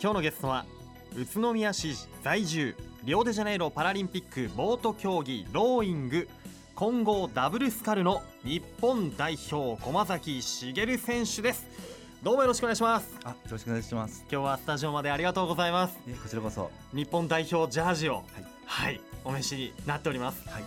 今日のゲストは宇都宮市在住リオデジャネイロパラリンピックボート競技ローイング混合ダブルスカルの日本代表駒崎茂選手ですどうもよろしくお願いしますあ、よろしくお願いします。今日はスタジオまでありがとうございますえ、こちらこそ。日本代表ジャージをはい。はいお召しになっておりますはい。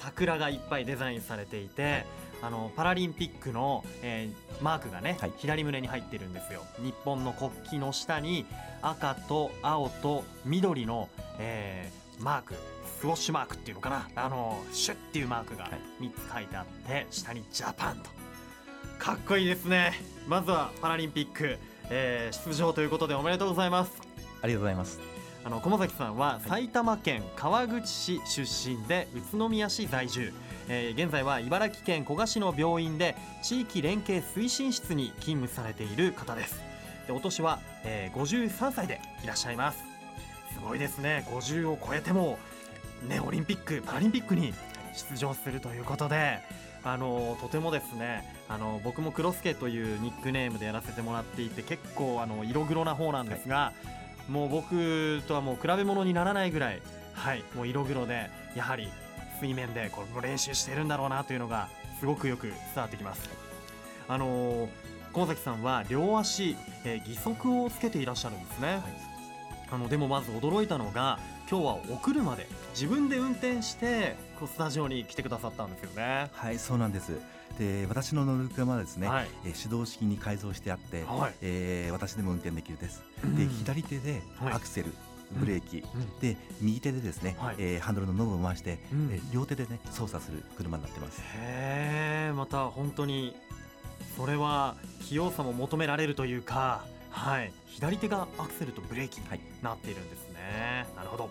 桜がいっぱいデザインされていて、あのパラリンピックの、えーマークがね、はい。左胸に入ってるんですよ。日本の国旗の下に赤と青と緑の、えーマーク。スウォッシュマークっていうのかな？あのシュッっていうマークがはい。3つ書いてあって下にジャパンと。かっこいいですね。まずはパラリンピック、えー出場ということでおめでとうございます。ありがとうございます。あの駒崎さんは埼玉県川口市出身で宇都宮市在住、えー現在は茨城県古河市の病院で地域連携推進室に勤務されている方です。でお年は、えー53歳でいらっしゃいます。すごいですね。50を超えてもねオリンピックパラリンピックに出場するということであのとてもですねあの僕もクロスケというニックネームでやらせてもらっていて結構あの色黒な方なんですが、もう僕とはもう比べ物にならないぐらい、はい、もう色黒でやはり水面でこれも練習してるんだろうなというのがすごくよく伝わってきます。あのー駒崎さんは両足、えー義足をつけていらっしゃるんですね。はい。あのでもまず驚いたのが今日はお車で自分で運転してこうスタジオに来てくださったんですよね。はい、そうなんです。で、私の乗る車はですね、はいえ手動式に改造してあって、はいえー私でも運転できるです。うんで、左手ではいアクセル、ブレーキ、うんで右手でですね、はいえーハンドルのノブを回して、うんえー両手でね操作する車になってます。へえまた本当にそれは器用さも求められるというか、はい、左手がアクセルとブレーキにはいなっているんですね。なるほど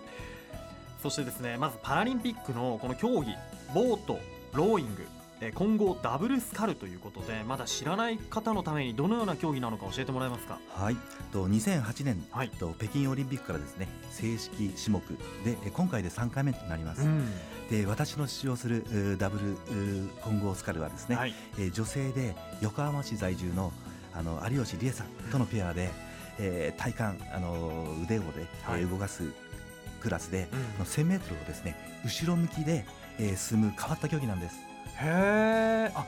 そしてですねまずパラリンピックのこの競技ボートローイングえー混合ダブルスカルということでまだ知らない方のためにどのような競技なのか教えてもらえますか？はい、と2008年、はい。と北京オリンピックからですね正式種目でえー今回で3回目となります。ん。で私の出場するダブル混合スカルはですね、はい。えー女性で横浜市在住のあの有吉理恵さんとのペアで、えー体幹あのー腕をね、はい。えー動かすクラスで、うん。この1000メートルをですね後ろ向きで、えー進む変わった競技なんです。へえあ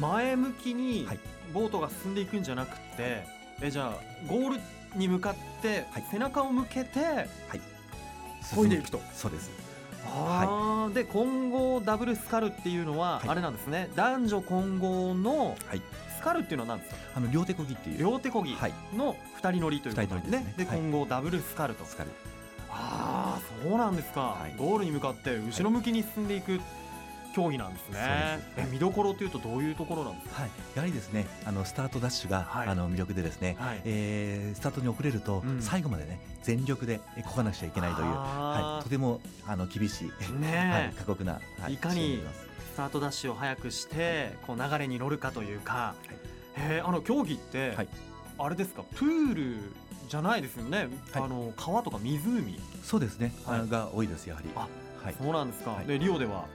前向きにはい。ボートが進んでいくんじゃなくて、えじゃあゴールに向かってはい。背中を向けて、はい。漕いでいくと。そうです。あー。で混合ダブルスカルっていうのは、はい。あれなんですね。男女混合のはい。スカルっていうのは何ですか？あの両手こぎっていう。両手漕ぎはい。の2人乗りということですね。ではい。混合ダブルスカルと、スカル。ああそうなんですか、はい。ゴールに向かって後ろ向きに進んでいく競技なんですね、です。え見どころというとどういうところなんですか？はい。やはりですねあのスタートダッシュが、はい。あの魅力でですね。はい。えースタートに遅れると、うん。最後までね全力でえ漕がなくちゃいけないという、はい、とてもあの厳しい、ねえ。はい、過酷な、はいかにスタートダッシュを早くしてこう流れに乗るかというか、へえあの競技って、はい。あれですか？プールじゃないですよね、はい。あの川とか湖、そうですね、はい。が多いですやはり。あはい。そうなんですか、はい。でリオでは？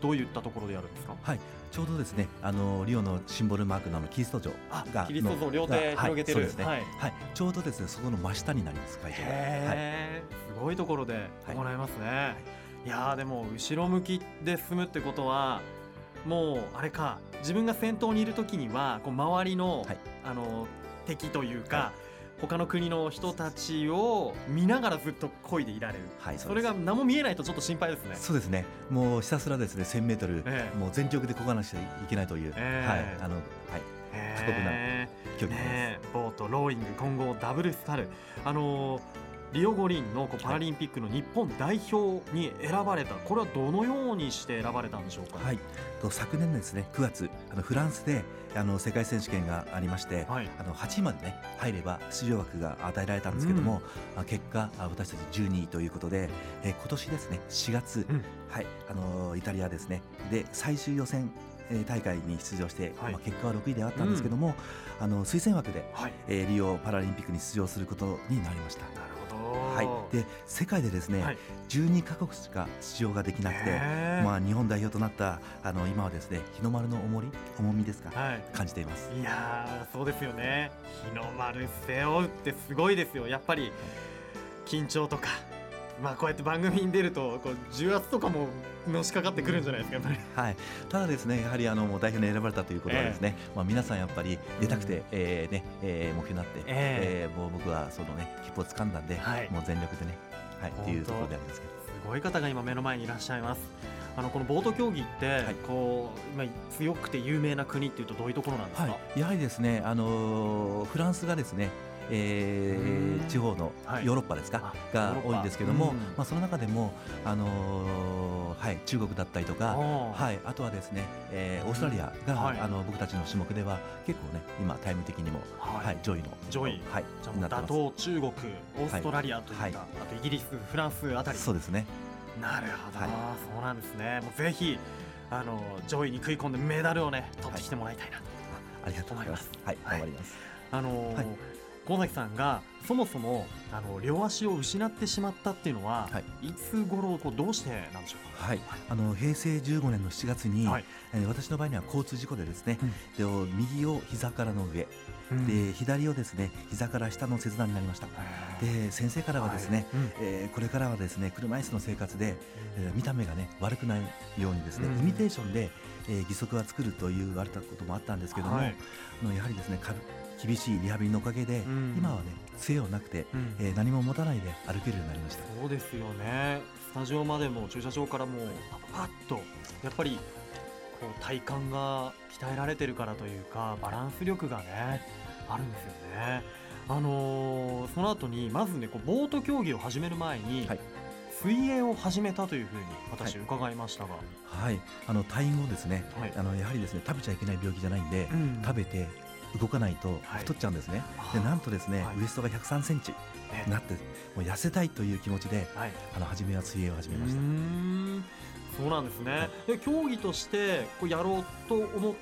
どういったところでやるんですか？はい。ちょうどですね、あのリオのシンボルマークのキリスト像あがキリスト像の両手が広げてる、はい、ね。ははい。い、ちょうどですね、そこの真下になります会場が。はい。すごいところで行いますね、い、やーでも後ろ向きで進むってことはもうあれか自分が先頭にいる時にはこう周りの、はい。あの敵というか、は他の国の人たちを見ながらずっと漕いでいられる、はい、それが何も見えないとちょっと心配ですね。そうですね。もうひたすらですね、1000メートル、ええ。もう全力で漕がなくちゃいけないという、ええ。はい、あのはい過酷な競技です。ねえ。ボートローイング混合ダブルスカル。あのーリオ五輪のパラリンピックの日本代表に選ばれた、これはどのようにして選ばれたんでしょうか？はい、と昨年ですね9月あのフランスであの世界選手権がありまして、はい。あの8位までね入れば出場枠が与えられたんですけども、あ結果あ私たち12位ということで、えー今年ですね4月、うん。はい。あのイタリアですね。で最終予選えー大会に出場して、はい。まあ、結果は6位ではあったんですけども、あの推薦枠で、はい。えーリオパラリンピックに出場することになりました。はい、で世界でですね、はい。12カ国しか出場ができなくて、まあ、日本代表となったあの今はですね日の丸の重り重みですか、はい。感じています。いやーそうですよね。日の丸背負うってすごいですよ。やっぱり緊張とかまあこうやって番組に出るとこう重圧とかものしかかってくるんじゃないですかはい、ただですねやはりあの代表に選ばれたということはですね、まあ、皆さんやっぱり出たくて、えーねえー目標になって、ええ。ーもう僕はそのね切符を掴んだんで、はい。もう全力でね、はい、っていうところであるんですけど。すごい方が今目の前にいらっしゃいます。あのこのボート競技って、はい。こう今強くて有名な国っていうとどういうところなんですか、はい、やはりですね、あのーフランスがですね、えーうん地方のはいヨーロッパですか、あが多いんですけども、うん。まあ、その中でも、あのーはい、中国だったりとか、ははい、あとはですね、えーオーストラリアが、はい。あの僕たちの種目では結構ね今タイム的にも、はい。はい上位の上位。はい、じゃあもう打倒中国オーストラリアというか、はい。あとイギリスフランスあたり。そうですね。なるほど、はい。そうなんですね。もうぜひあの上位に食い込んでメダルをね取ってきてもらいたいなと、ありがとうございます。はいはい頑張ります、あのーはい小崎さんがそもそもあの両足を失ってしまったっていうのは、、はい。つ頃こうどうしてなんでしょうか？はい、あの平成15年の7月に、はい。えー私の場合には交通事故でですね、うん。でお右を膝からの上、で左をですね膝から下の切断になりました。で先生からはですね、はい。うん。えーこれからはですね車椅子の生活で、えー見た目がね悪くないようにですね、うん。イミテーションで、えー義足は作ると言われたこともあったんですけども、はい。あのやはりですねか厳しいリハビリのおかげで、うん。今はね杖をなくて、うん。えー何も持たないで歩けるようになりました。そうですよね。スタジオまでも駐車場からもパッとやっぱりこう体幹が鍛えられてるからというかバランス力がねあるんですよね。あのーその後にまずねこうボート競技を始める前に、はい。水泳を始めたというふうに私はい。伺いましたが、はい、あの退院後ですね、はい。あのやはりですね食べちゃいけない病気じゃないんで、うん。食べて動かないとはい。太っちゃうんですね。あでなんとですね、はい。ウエストが103センチなってもう痩せたいという気持ちではい。あの初めは水泳を始めました。ん。そうなんですね。で競技としてこうやろうと思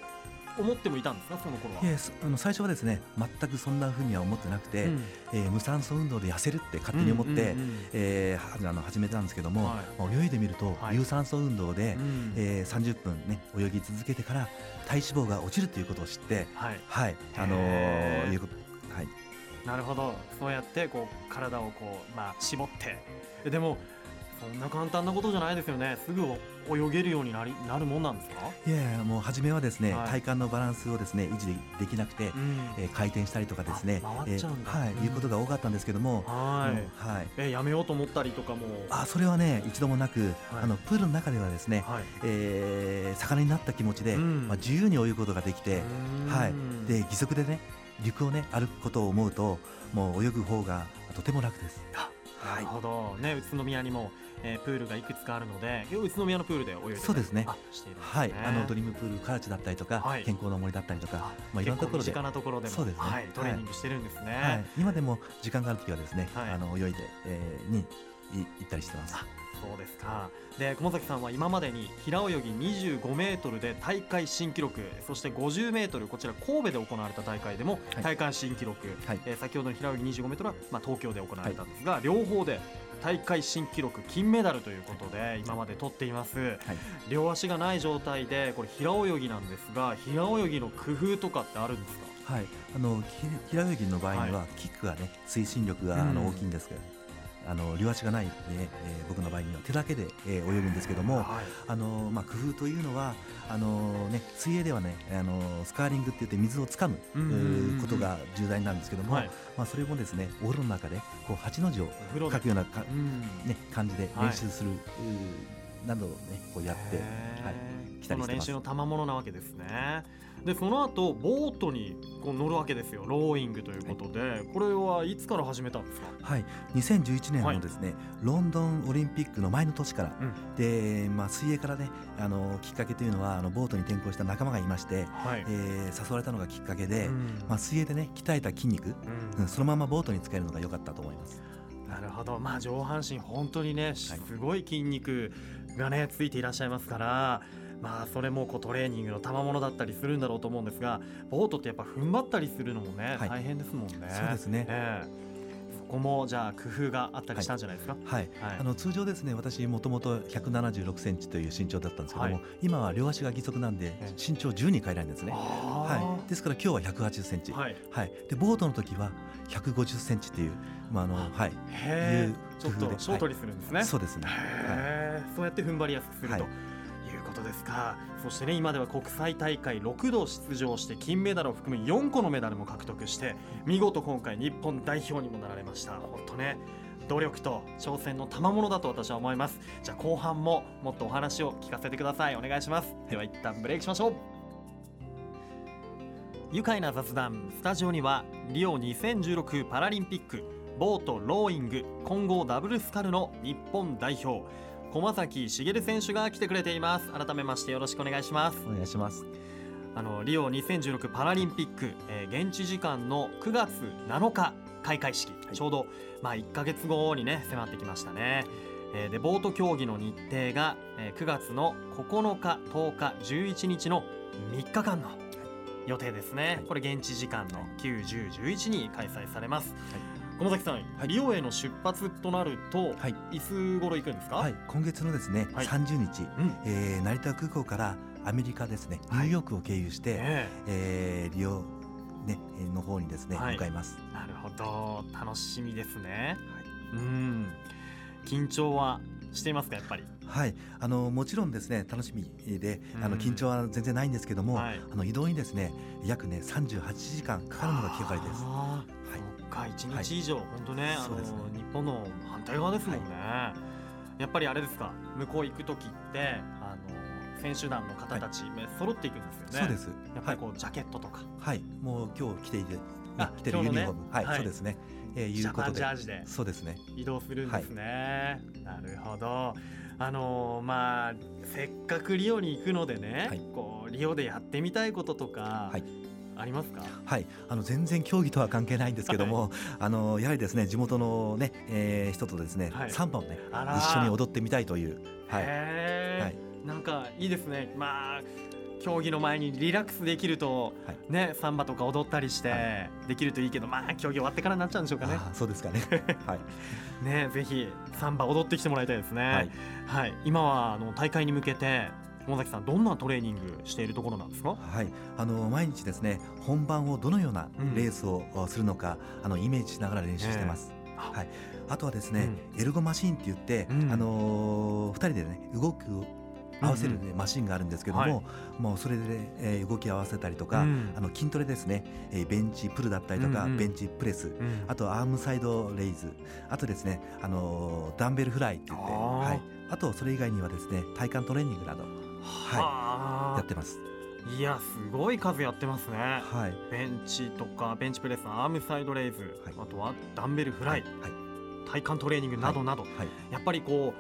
思ってもいたんですかその頃は？いえそあの最初はですね全くそんな風には思ってなくて、うん。えー無酸素運動で痩せるって勝手に思って、うんうんうんえあの始めたんですけども、はい。まあ泳いでみると、はい。有酸素運動で、うん。えー30分ね泳ぎ続けてから体脂肪が落ちるということを知って、はい、はいあのいうことはい。なるほど。そうやってこう体をこう、まあ、絞って。えでもそんな簡単なことじゃないですよね。すぐ泳げるようになりなるもんなんですか、いやいやもう初めはですね、はい。体幹のバランスをですね維持できなくて、うん。えー回転したりとかですねあ回っちゃうんだ。えーはい、うん。いうことが多かったんですけども、はい、はい。えやめようと思ったりとかも。あそれはね一度もなく、はい。あのプールの中ではですね、はい。えー魚になった気持ちで、うん。まあ、自由に泳ぐことができて、はい、で義足でね陸をね歩くことを思うともう泳ぐ方がとても楽です。はいるほど、ね、宇都宮にも、えープールがいくつかあるので宇都宮のプールで泳いでたりそうですね。はい、あのドリームプールカラチだったりとか、はい。健康の森だったりとかあ、まあ、いろんなところで。身近なところでもそうですね。はい、トレーニングしてるんですね、はい、今でも時間があるときはですね、はい。あの泳いで、えーにい行ったりしてます。あそうですか。で駒崎さんは今までに平泳ぎ25メートルで大会新記録そして50メートルこちら神戸で行われた大会でもはい。大会新記録、はい。えー先ほどの平泳ぎ25メートルは、まあ、東京で行われたんですが、両方で大会新記録金メダルということで今まで取っています。はい、両足がない状態でこれ平泳ぎなんですが平泳ぎの工夫とかってあるんですか？はい、あのひ平泳ぎの場合には、はキックがね推進力があうん。の大きいんですけど、あの両足がない、ねえー僕の場合には手だけで、えー泳ぐんですけども、はい。あのまあ、工夫というのはあの、ね、水泳ではねあのスカーリングって言って水をつかむことが重大なんですけども、はい。まあ、それもですねお風呂の中でこう八の字を書くようなか、うん。ね、感じではい練習する、などをねこうやって、はい、来たりしてます。その練習の賜物なわけですね。でその後ボートにこう乗るわけですよ。ローイングということで、これはいつから始めたんですか？はい、2011年はいのですね、ロンドンオリンピックの前の年から、うん。でまあ、水泳からねあのきっかけというのはあのボートに転向した仲間がいまして、はい。えー誘われたのがきっかけで、うん。まあ、水泳でね鍛えた筋肉、うん。うんそのままボートに使えるのが良かったと思います。なるほど。まあ上半身本当にねすごい筋肉がねついていらっしゃいますからまあそれもこうトレーニングの賜物だったりするんだろうと思うんですがボートってやっぱ踏ん張ったりするのもね、はい。大変ですもんね。そうですね。ええ。そこもじゃあ工夫があったりしたんじゃないですか？はい、はい。あの通常ですね私もともと176センチという身長だったんですけども、はい。今は両足が義足なんでええ。身長10に変えないんですね、ははい、ですから今日は180センチ、はい。はい、でボートの時は150センチっていう、まああのはい、へえいうちょっとショートにするんですね。そうですね、はい、そうやって踏ん張りやすくするはい。ということですか、そしてね今では国際大会6度出場して金メダルを含む4個のメダルも獲得して見事今回日本代表にもなられました。本当ね努力と挑戦の賜物だと私は思います。じゃあ後半ももっとお話を聞かせてください。お願いします。では一旦ブレイクしましょう。愉快な雑談。スタジオにはリオ2016パラリンピックボートローイング混合ダブルスカルの日本代表駒崎茂選手が来てくれています。改めましてよろしくお願いします。お願いします。あのリオ2016パラリンピック、えー現地時間の9月7日開会式、ちょうどまあ1ヶ月後にね迫ってきましたね、えーでボート競技の日程が、えー9月の9日10日11日の3日間の予定ですね、はい。これ現地時間の9、10、11に開催されます、は駒崎さん、はい。リオへの出発となると、はい。いつ頃行くんですか、はい、今月のですね、はい。30日、うん。えー成田空港からアメリカですねニューヨークを経由して、ええ。ーリオ、ね、の方にですね、はい。向かいます。えなるほど。楽しみですね、うん。緊張はしていますかやっぱり？はい、あのもちろんですね楽しみで、あうん。の緊張は全然ないんですけども、はい。あの移動にですね約ね38時間かかるのが気がかりです。か一日以上、本当ねあの日本の反対側ですもんね、やっぱりあれですか？向こう行く時ってあの選手団の方たち、ね揃っていくんですよね。そうです。やっぱりこう、ジャケットとか。はい、もう今日着ていて、あ着てるユニフォーム、はい、はい。そうですね。えー、いうことで、ジャージでそうですね。移動するんですね、なるほど。あのまあせっかくリオに行くのでね、はい。こうリオでやってみたいこととか、はいありますか？はい、あの全然競技とは関係ないんですけども、あのやはりですね地元のね、えー、人とですね、はい。サンバをね一緒に踊ってみたいという、はい、はい。なんかいいですね。まあ競技の前にリラックスできると、はい。ねサンバとか踊ったりして、はできるといいけどまあ競技終わってからになっちゃうんでしょうかね。そうですかね。はい、ねぜひサンバ踊ってきてもらいたいですね。はい、はい、今はあの大会に向けて友崎さんどんなトレーニングしているところなんですか？はい、あの毎日ですね本番をどのようなうん。レースをするのか、あのイメージしながら練習してます。あ。はい、あとはですね、エルゴマシンって言って、うん。あのー二人でね動く合わせる、ねマシンがあるんですけども、はい。もうそれで、えー動き合わせたりとか、うん。あの筋トレですね、えーベンチプルだったりとか、うんうん。ベンチプレス、うん。あとアームサイドレイズ、あとですね、あのーダンベルフライって言って、はい、あとそれ以外にはですね体幹トレーニングなどはあ。やってます。いやすごい数やってますね。はい、ベンチとかベンチプレスアームサイドレイズ、はい。あとはダンベルフライ、はい、体幹トレーニングなどなど、はい、やっぱりこ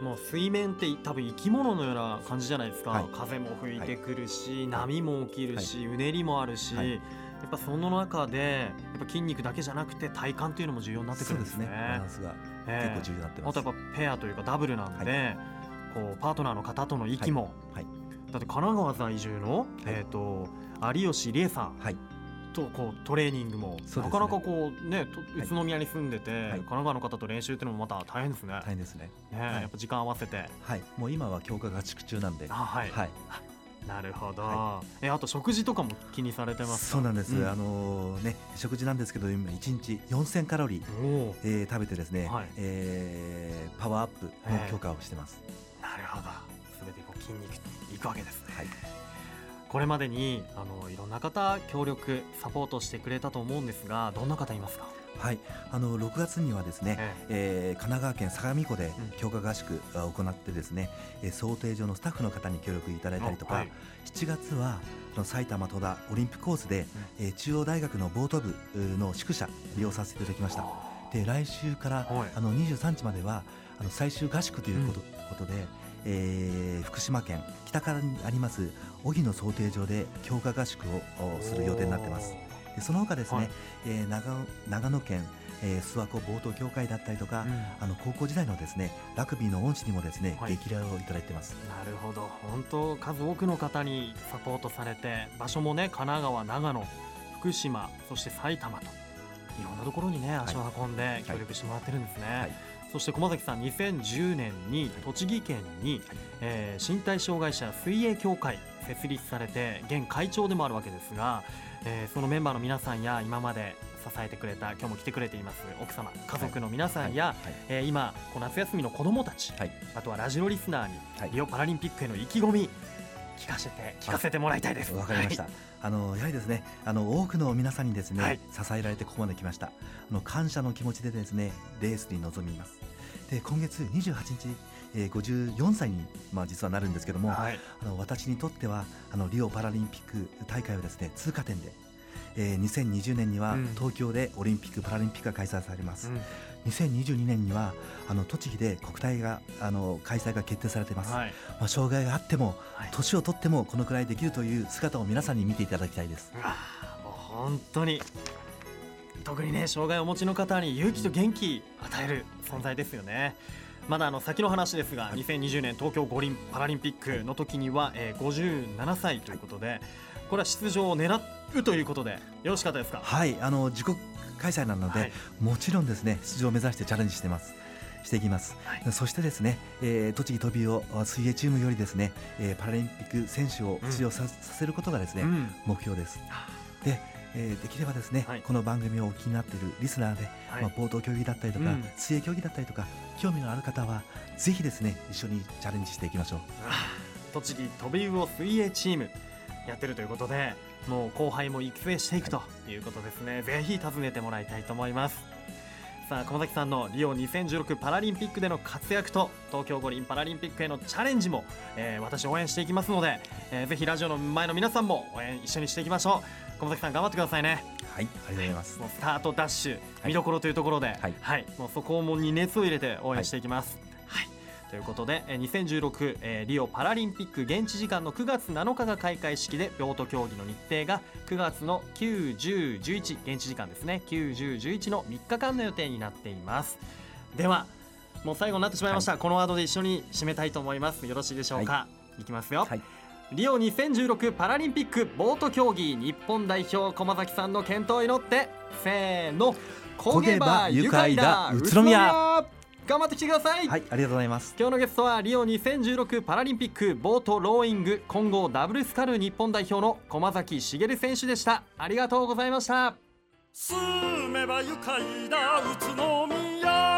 うもう水面って多分生き物のような感じじゃないですか、はい。風も吹いてくるし、波も起きるし、うねりもあるし、はい。やっぱその中でやっぱ筋肉だけじゃなくて体幹っていうのも重要になってくるんですすね。そうでね。バランスがええ結構重要になってます。あとやっぱペアというかダブルなんで、こうパートナーの方との息も、はい。だって神奈川在住の、えっ、と有吉理恵さんはい、とこうトレーニングも、ね。なかなかこうねと宇都宮に住んでて、い。神奈川の方と練習っていうのもまた大変ですね。大変ですね。ね、はい。やっぱ時間合わせて。はい、もう今は強化合宿中なんで。あはい、はい、なるほど、はえあと食事とかも気にされてますか？そうなんです。うん。あのーね食事なんですけど今一日4000カロリー、おおえー食べてですね、はい。えーパワーアップの強化をしてます。なるほど全てこう筋肉にいくわけですね、はい。これまでにあのいろんな方協力サポートしてくれたと思うんですがどんな方いますか、はい、あの6月にはですね、ええ。ー神奈川県相模湖でうん。強化合宿を行ってですね、えー想定上のスタッフの方に協力いただいたりとか、はい。7月は埼玉戸田オリンピックコースで、えー中央大学のボート部の宿舎利用させていただきました。で来週からはい。あの23日まではあの最終合宿ということ,、ことで、えー福島県北からにあります荻野想定場で強化合宿をおする予定になってます。でその他ですね、はい。えー長長野県えー、諏訪湖ボート協会だったりとか、うん。あの高校時代のですねラグビーの恩師にもですね、はい。激励をいただいてます。なるほど。本当数多くの方にサポートされて場所もね神奈川長野福島そして埼玉といろんなところにね足を運んで協力してもらってるんですね、はいそして駒崎さん2010年に栃木県に、えー身体障害者水泳協会設立されて現会長でもあるわけですが、えーそのメンバーの皆さんや今まで支えてくれた今日も来てくれています奥様家族の皆さんや、はい。えー今この夏休みの子どもたち、はい。あとはラジオリスナーにはい。リオパラリンピックへの意気込み聞かせて聞かせてもらいたいです。わかりました。あのやはりですね、あの多くの皆さんにですね、はい支えられてここまで来ました。あの感謝の気持ちでですね、レースに臨みます。で今月28日、えー、54歳にまあ実はなるんですけども、はい。あの私にとってはあのリオパラリンピック大会はですね通過点で、えー、2020年にはうん。東京でオリンピック・パラリンピックが開催されます、うん。2022年にはあの栃木で国体があの開催が決定されています、はい。まあ、障害があってもはい。年を取ってもこのくらいできるという姿を皆さんに見ていただきたいです。うわーもう本当に特にね障害をお持ちの方に勇気と元気与える存在ですよね。まだあの先の話ですが、2020年東京五輪パラリンピックの時には、えー、57歳ということで、これは出場を狙うということでよろしかったですか？はいあの自国開催なので、はい。もちろんですね出場を目指してチャレンジしてます。していきます、はい。そしてですね、えー栃木飛びを水泳チームよりですね、えーパラリンピック選手を出場さ,、させることがですね、うん。目標です。で、えーできればですね、はい。この番組をお聞きになっているリスナーで、はい。まあ、ボート競技だったりとか、うん。水泳競技だったりとか興味のある方はぜひですね一緒にチャレンジしていきましょう。栃木飛び魚水泳チームやってるということでもう後輩も育成していくとい。うことですね、ぜひ訪ねてもらいたいと思います。さあ駒崎さんのリオ2016パラリンピックでの活躍と東京五輪パラリンピックへのチャレンジも、えー私応援していきますので、えーぜひラジオの前の皆さんも応援一緒にしていきましょう。駒崎さん頑張ってくださいね。はいありがとうございます。もうスタートダッシュ、い。見どころというところで、はい。もうそこもに熱を入れて応援していきます。はいということでえー2016、えーリオパラリンピック現地時間の9月7日が開会式でボート競技の日程が9月の9、10、11現地時間ですね。9、10、11の3日間の予定になっています。ではもう最後になってしまいました、このワードで一緒に締めたいと思います。よろしいでしょうか、い、きますよ、はい。リオ2016パラリンピックボート競技日本代表駒崎さんの健闘を祈ってせーの。焦げば愉快だ宇都宮頑張ってきてください、はいありがとうございます。今日のゲストはリオ2016パラリンピックボートローイング混合ダブルスカル日本代表の駒崎茂選手でした。ありがとうございました。住めば愉快だ宇都宮